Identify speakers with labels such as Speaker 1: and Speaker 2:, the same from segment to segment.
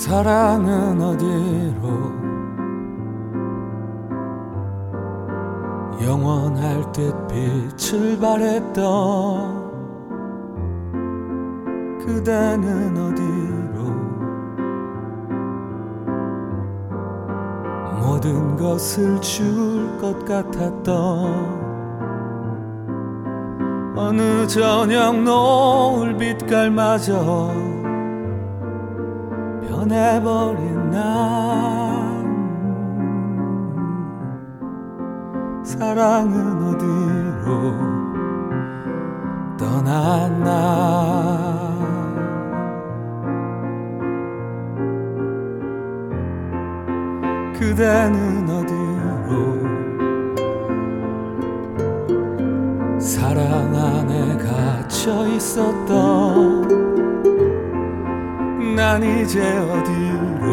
Speaker 1: 사랑은 어디로 영원할 듯 빛을 발했던 그대는 어디로 모든 것을 줄 것 같았던 어느 저녁 노을 빛깔마저 변해버린 난 사랑은 어디로 떠났나. 그대는 어디로 사랑 안에 갇혀 있었던 난 이제 어디로?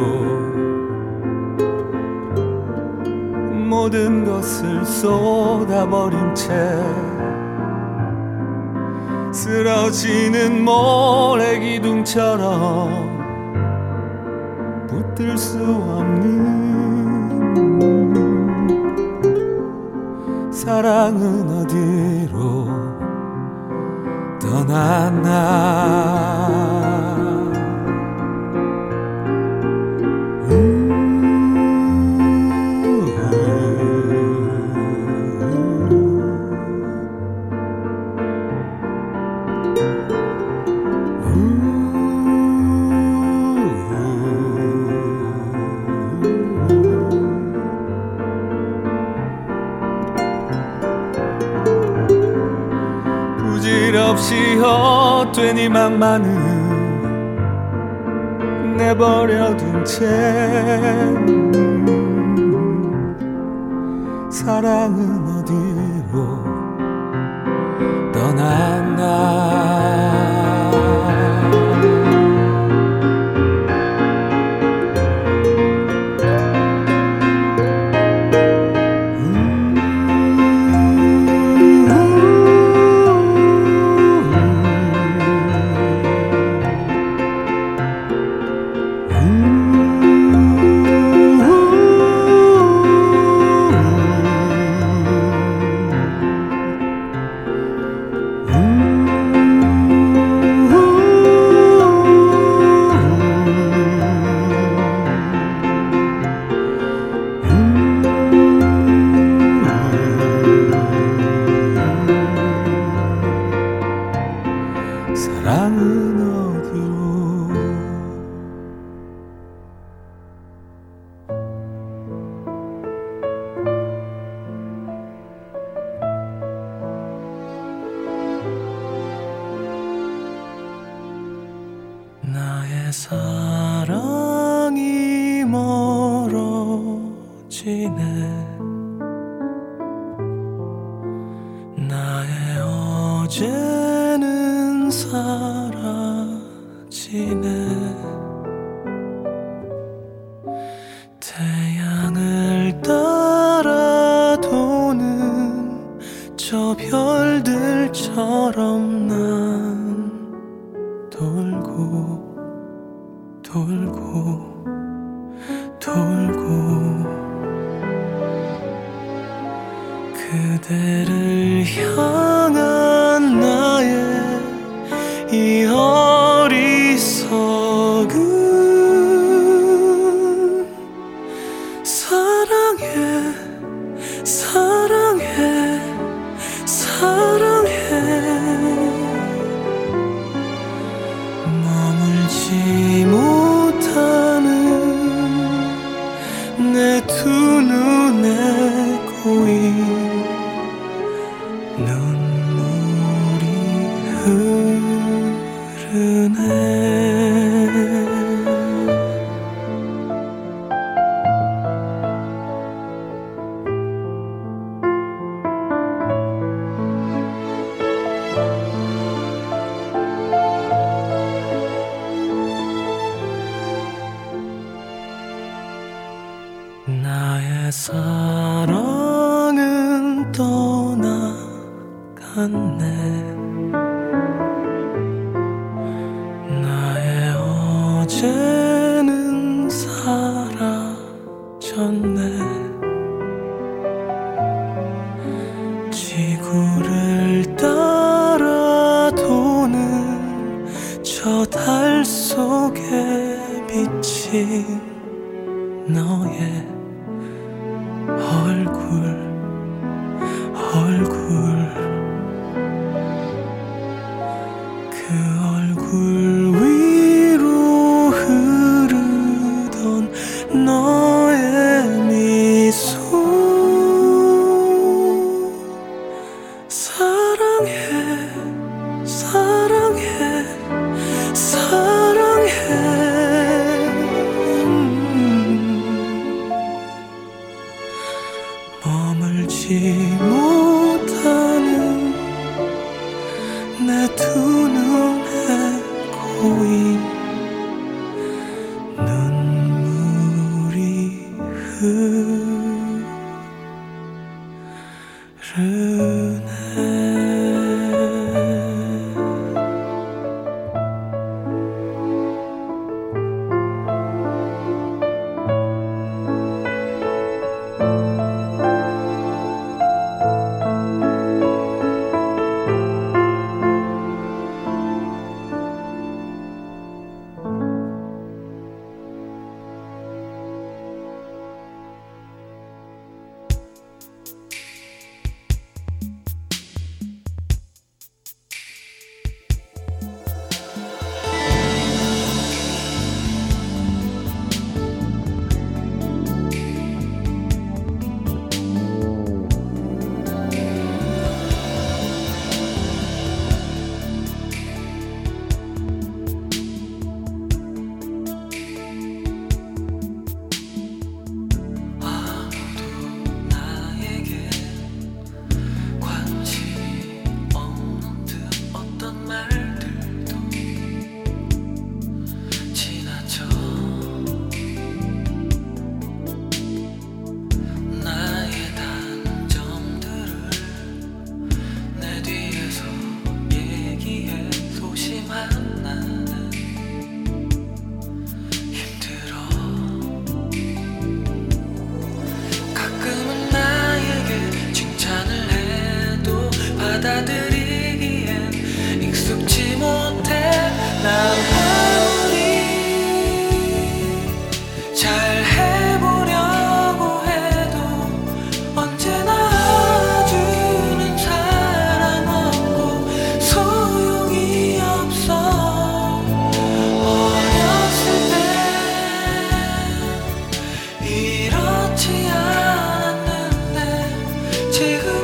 Speaker 1: 모든 것을 쏟아버린 채 쓰러지는 모래 기둥처럼 붙들 수 없는 사랑은 어디로 떠났나 부질없이 헛된 희망만은 내버려둔 채. 사랑은 어디로 떠났나 어
Speaker 2: i'm cool. 않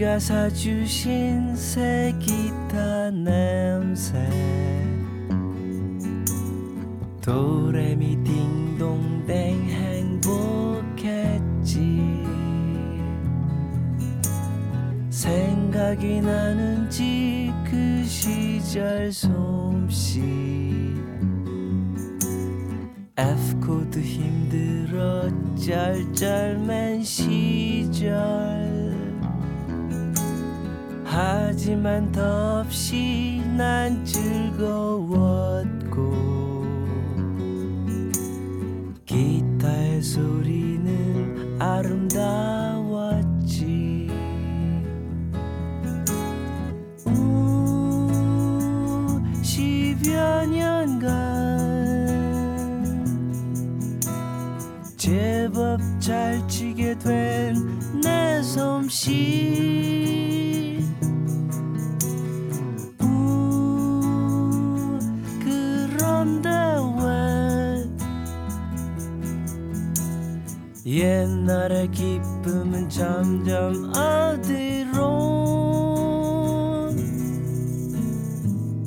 Speaker 2: 네가
Speaker 3: 사주신 새 기타 냄새. 도레미 딩동댕 행복했지. 생각이 나는지 그 시절 솜씨. F 코드 힘들어 짤짤맨 시절. 하지만 더없이 난 즐거워. 옛날의 기쁨은 점점 어디로?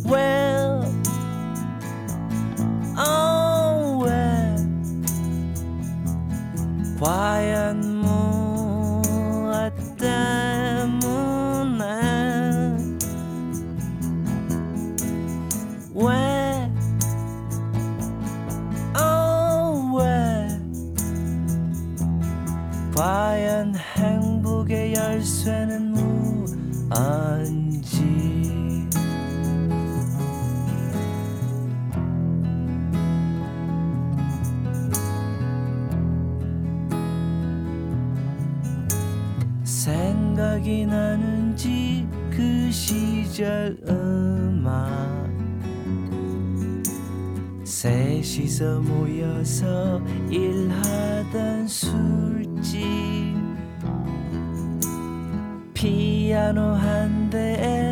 Speaker 3: Well Oh well. 과연 무엇 때문에 절 음악. 셋이서 모여서 일하던 술집. 피아노 한 대에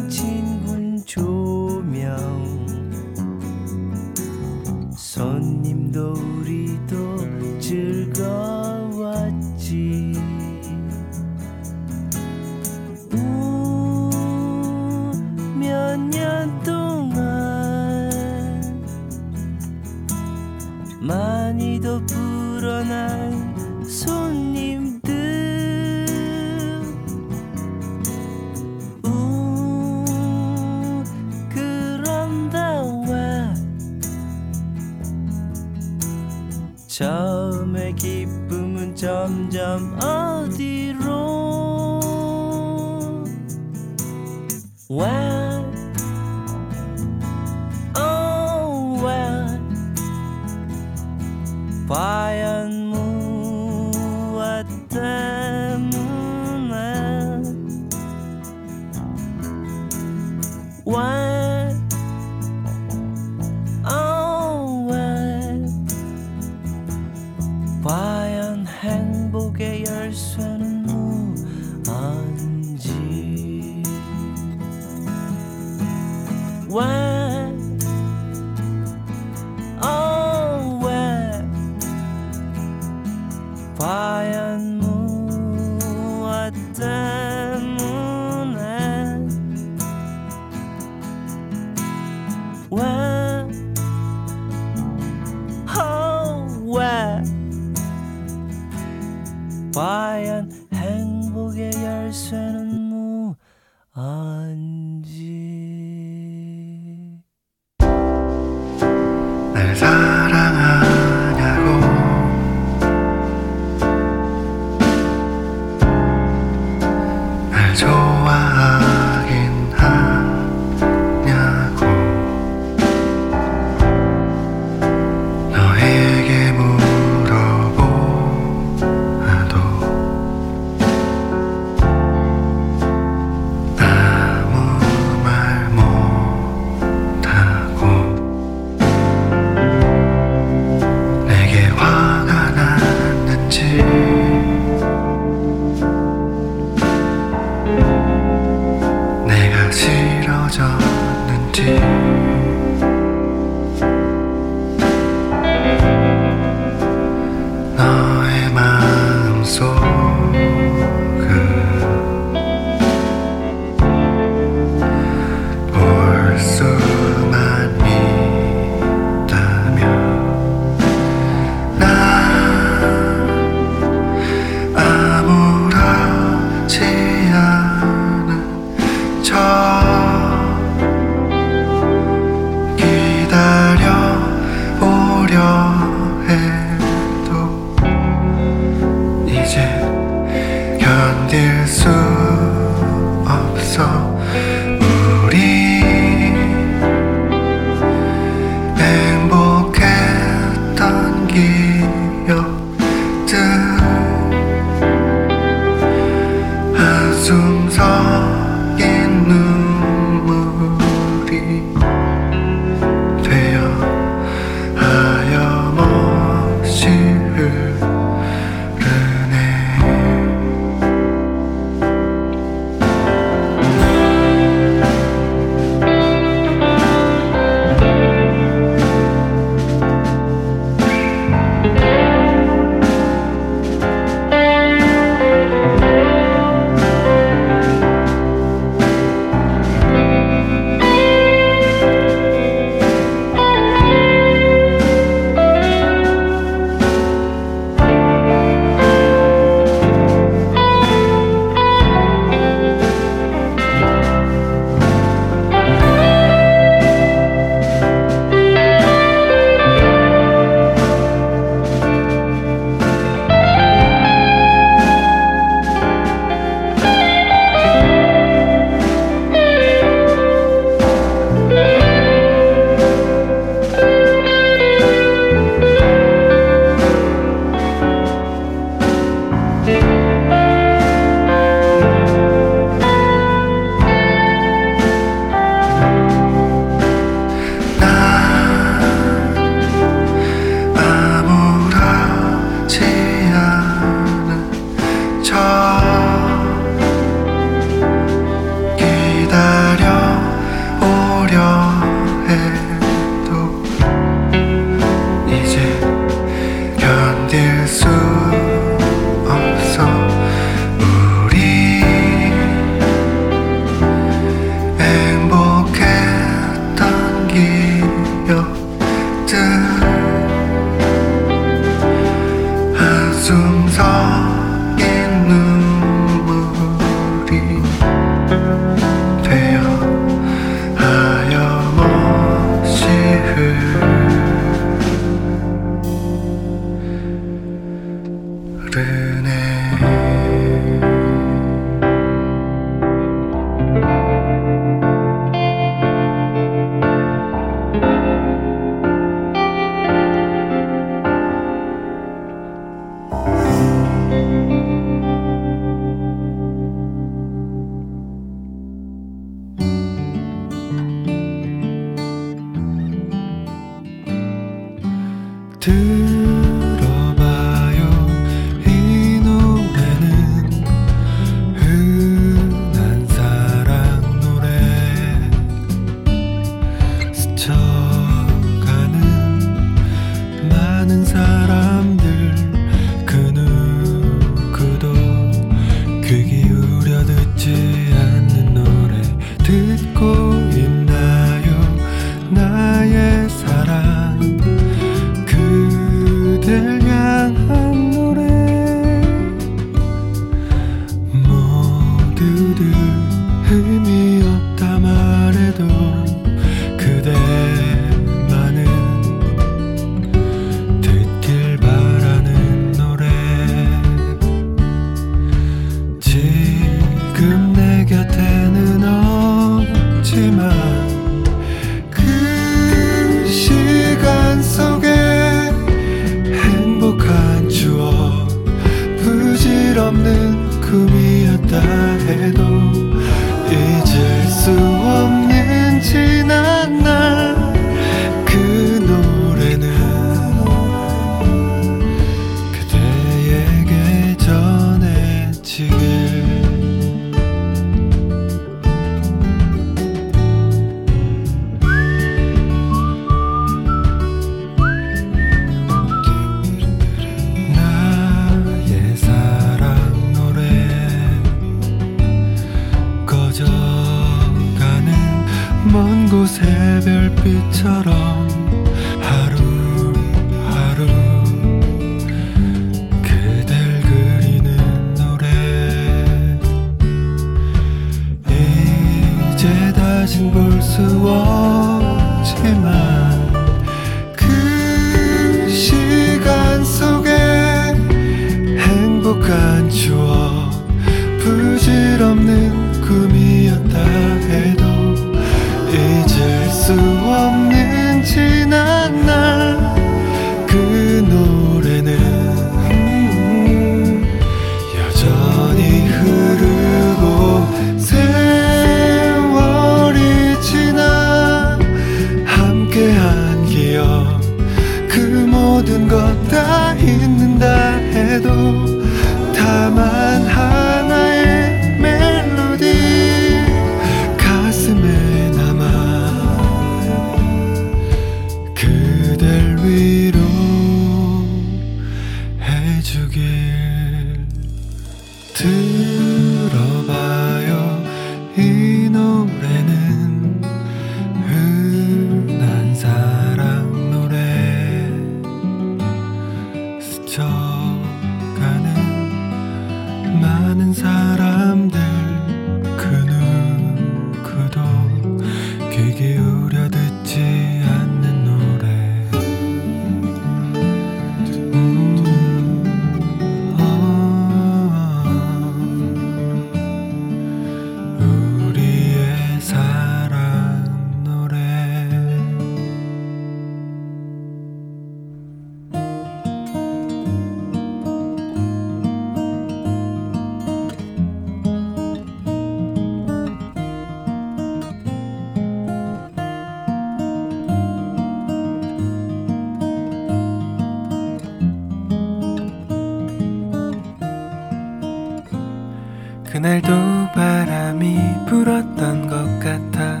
Speaker 1: 그날도
Speaker 2: 바람이 불었던 것 같아.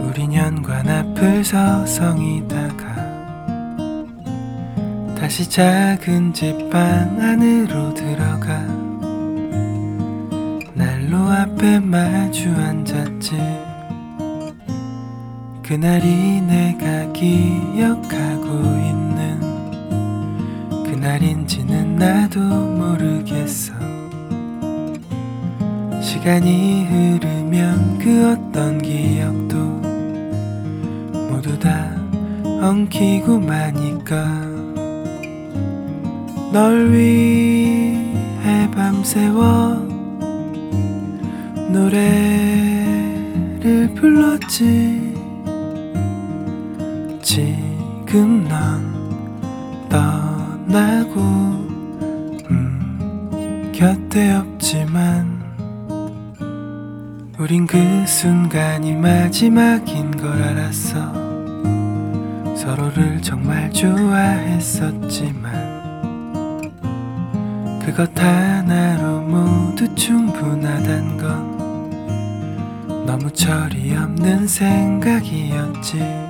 Speaker 2: 우린 현관 앞을 서성이다가 다시 작은 집 방 안으로 들어가 난로 앞에 마주 앉았지. 그날이 내가 기억하고 있는 그날인지는 나도 모르겠어. 시간이 흐르면 그 어떤 기억도 모두 다 엉키고 마니까. 널 위해 밤새워 노래를 불렀지. 우린 그 순간이 마지막인 걸 알았어. 서로를 정말 좋아했었지만 그것 하나로 모두 충분하단 건 너무 철이 없는 생각이었지.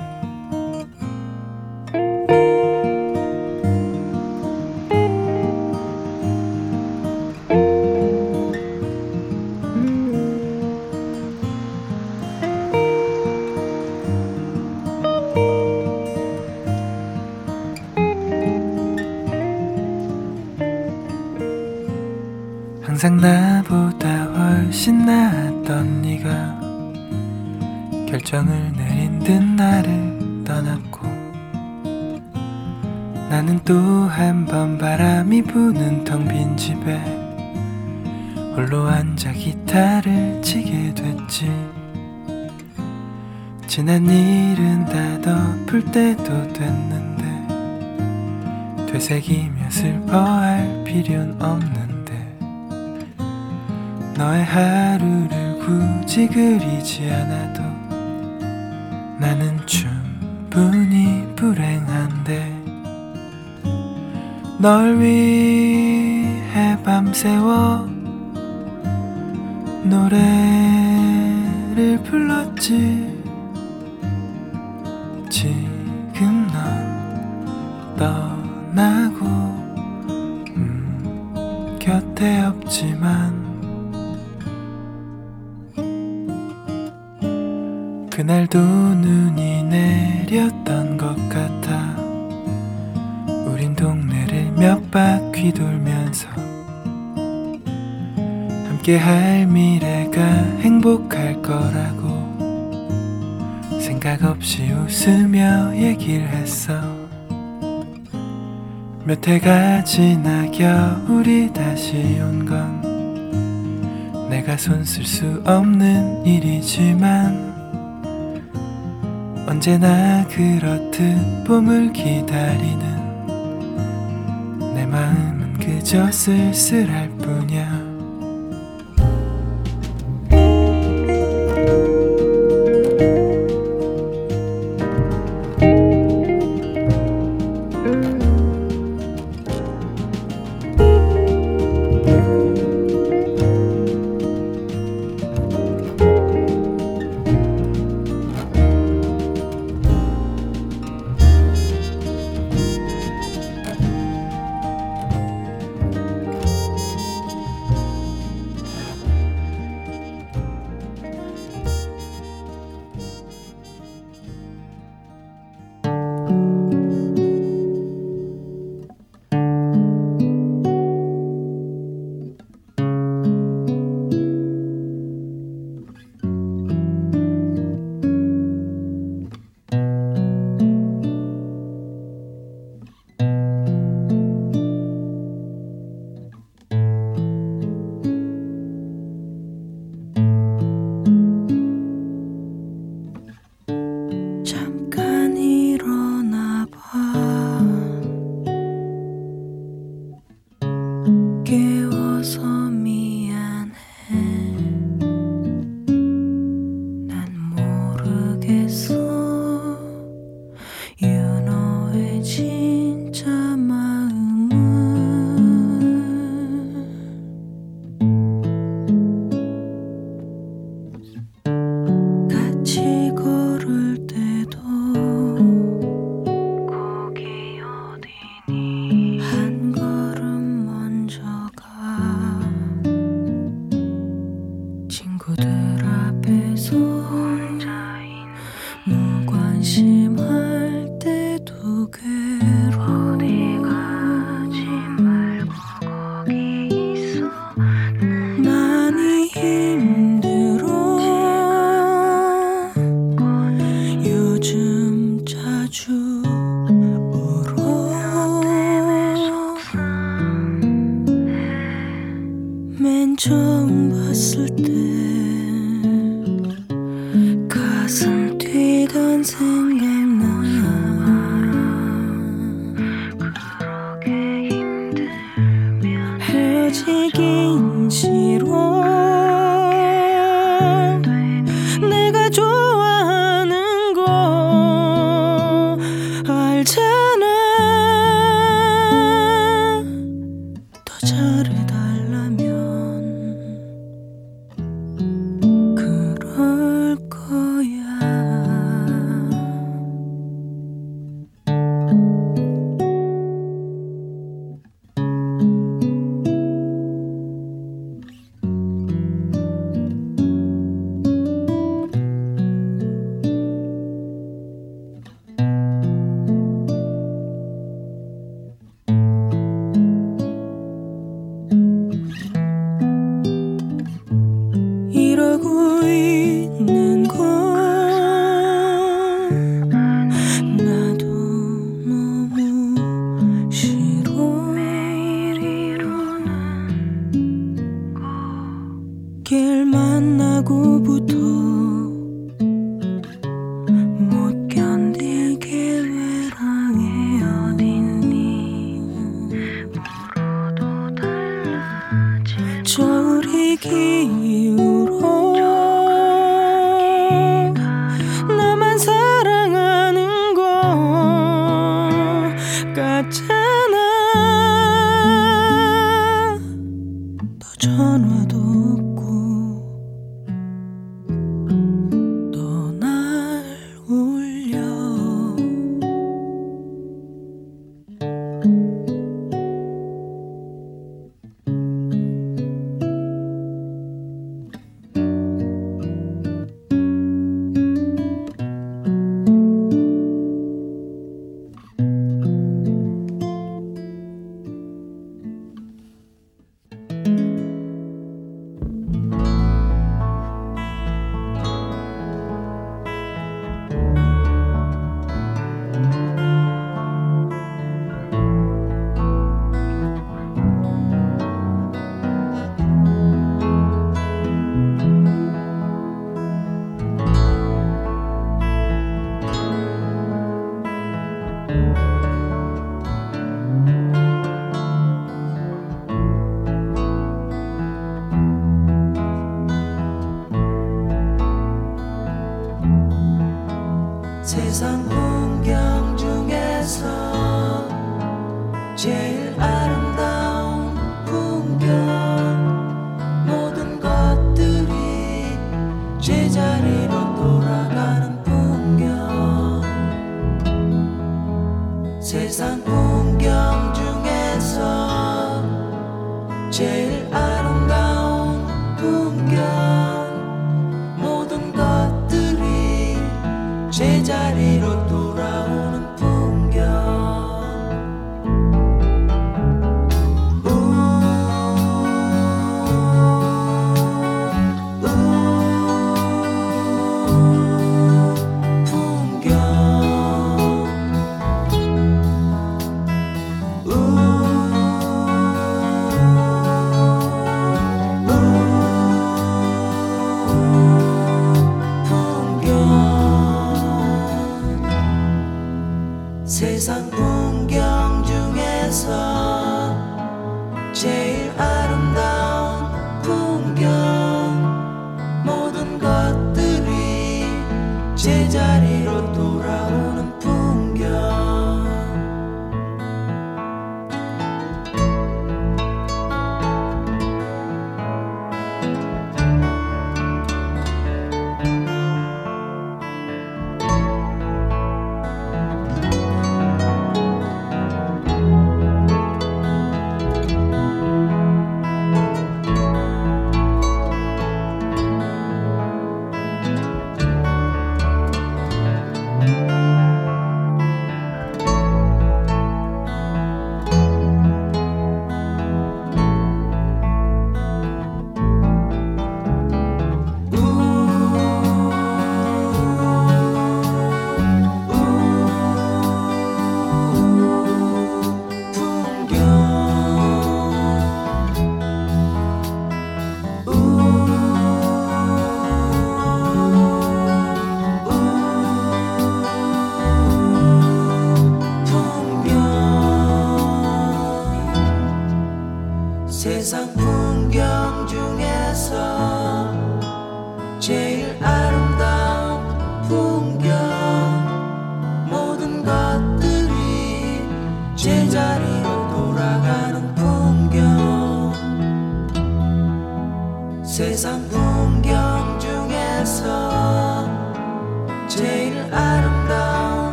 Speaker 2: 항상 나보다 훨씬 나았던 네가 결정을 내린 듯 나를 떠났고 나는 또 한 번 바람이 부는 텅 빈 집에 홀로 앉아 기타를 치게 됐지. 지난 일은 다 덮을 때도 됐는데 되새기며 슬퍼할 필요는 없는 굳이 그리지 않아도 나는 충분히 불행한데 널 위해 밤새워 노래를 불렀지. 지금 넌 떠나고 음, 곁에 없지만 그날도 눈이 내렸던 것 같아. 우린 동네를 몇 바퀴 돌면서 함께 할 미래가 행복할 거라고 생각 없이 웃으며 얘기를 했어. 몇 해가 지나 겨울이 다시 온 건 내가 손 쓸 수 없는 일이지만 언제나 그렇듯 봄을 기다리는 내 마음은 그저 쓸쓸할 뿐이야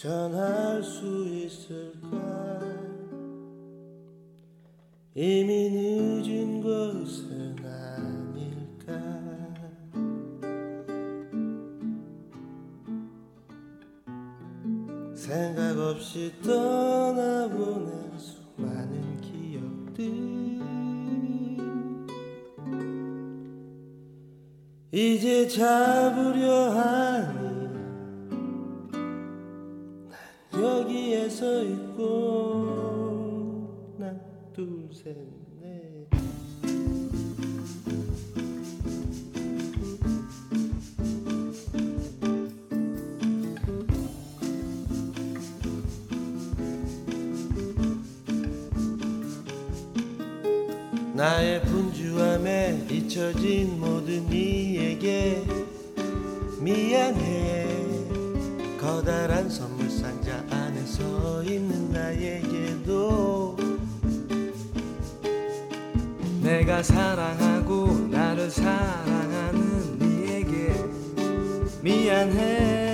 Speaker 4: 전할 수 있을까? 이미 늦은 것은 아닐까? 생각 없이 떠나보낸 수많은 기억들 이제 잡으려 하 여기에 서 있고 하나 둘셋넷. 나의 분주함에 잊혀진 모든 이에게 미안해 커다란 선물 상자 안에 서 있는 나에게도
Speaker 3: 내가 사랑하고 나를 사랑하는 네에게 미안해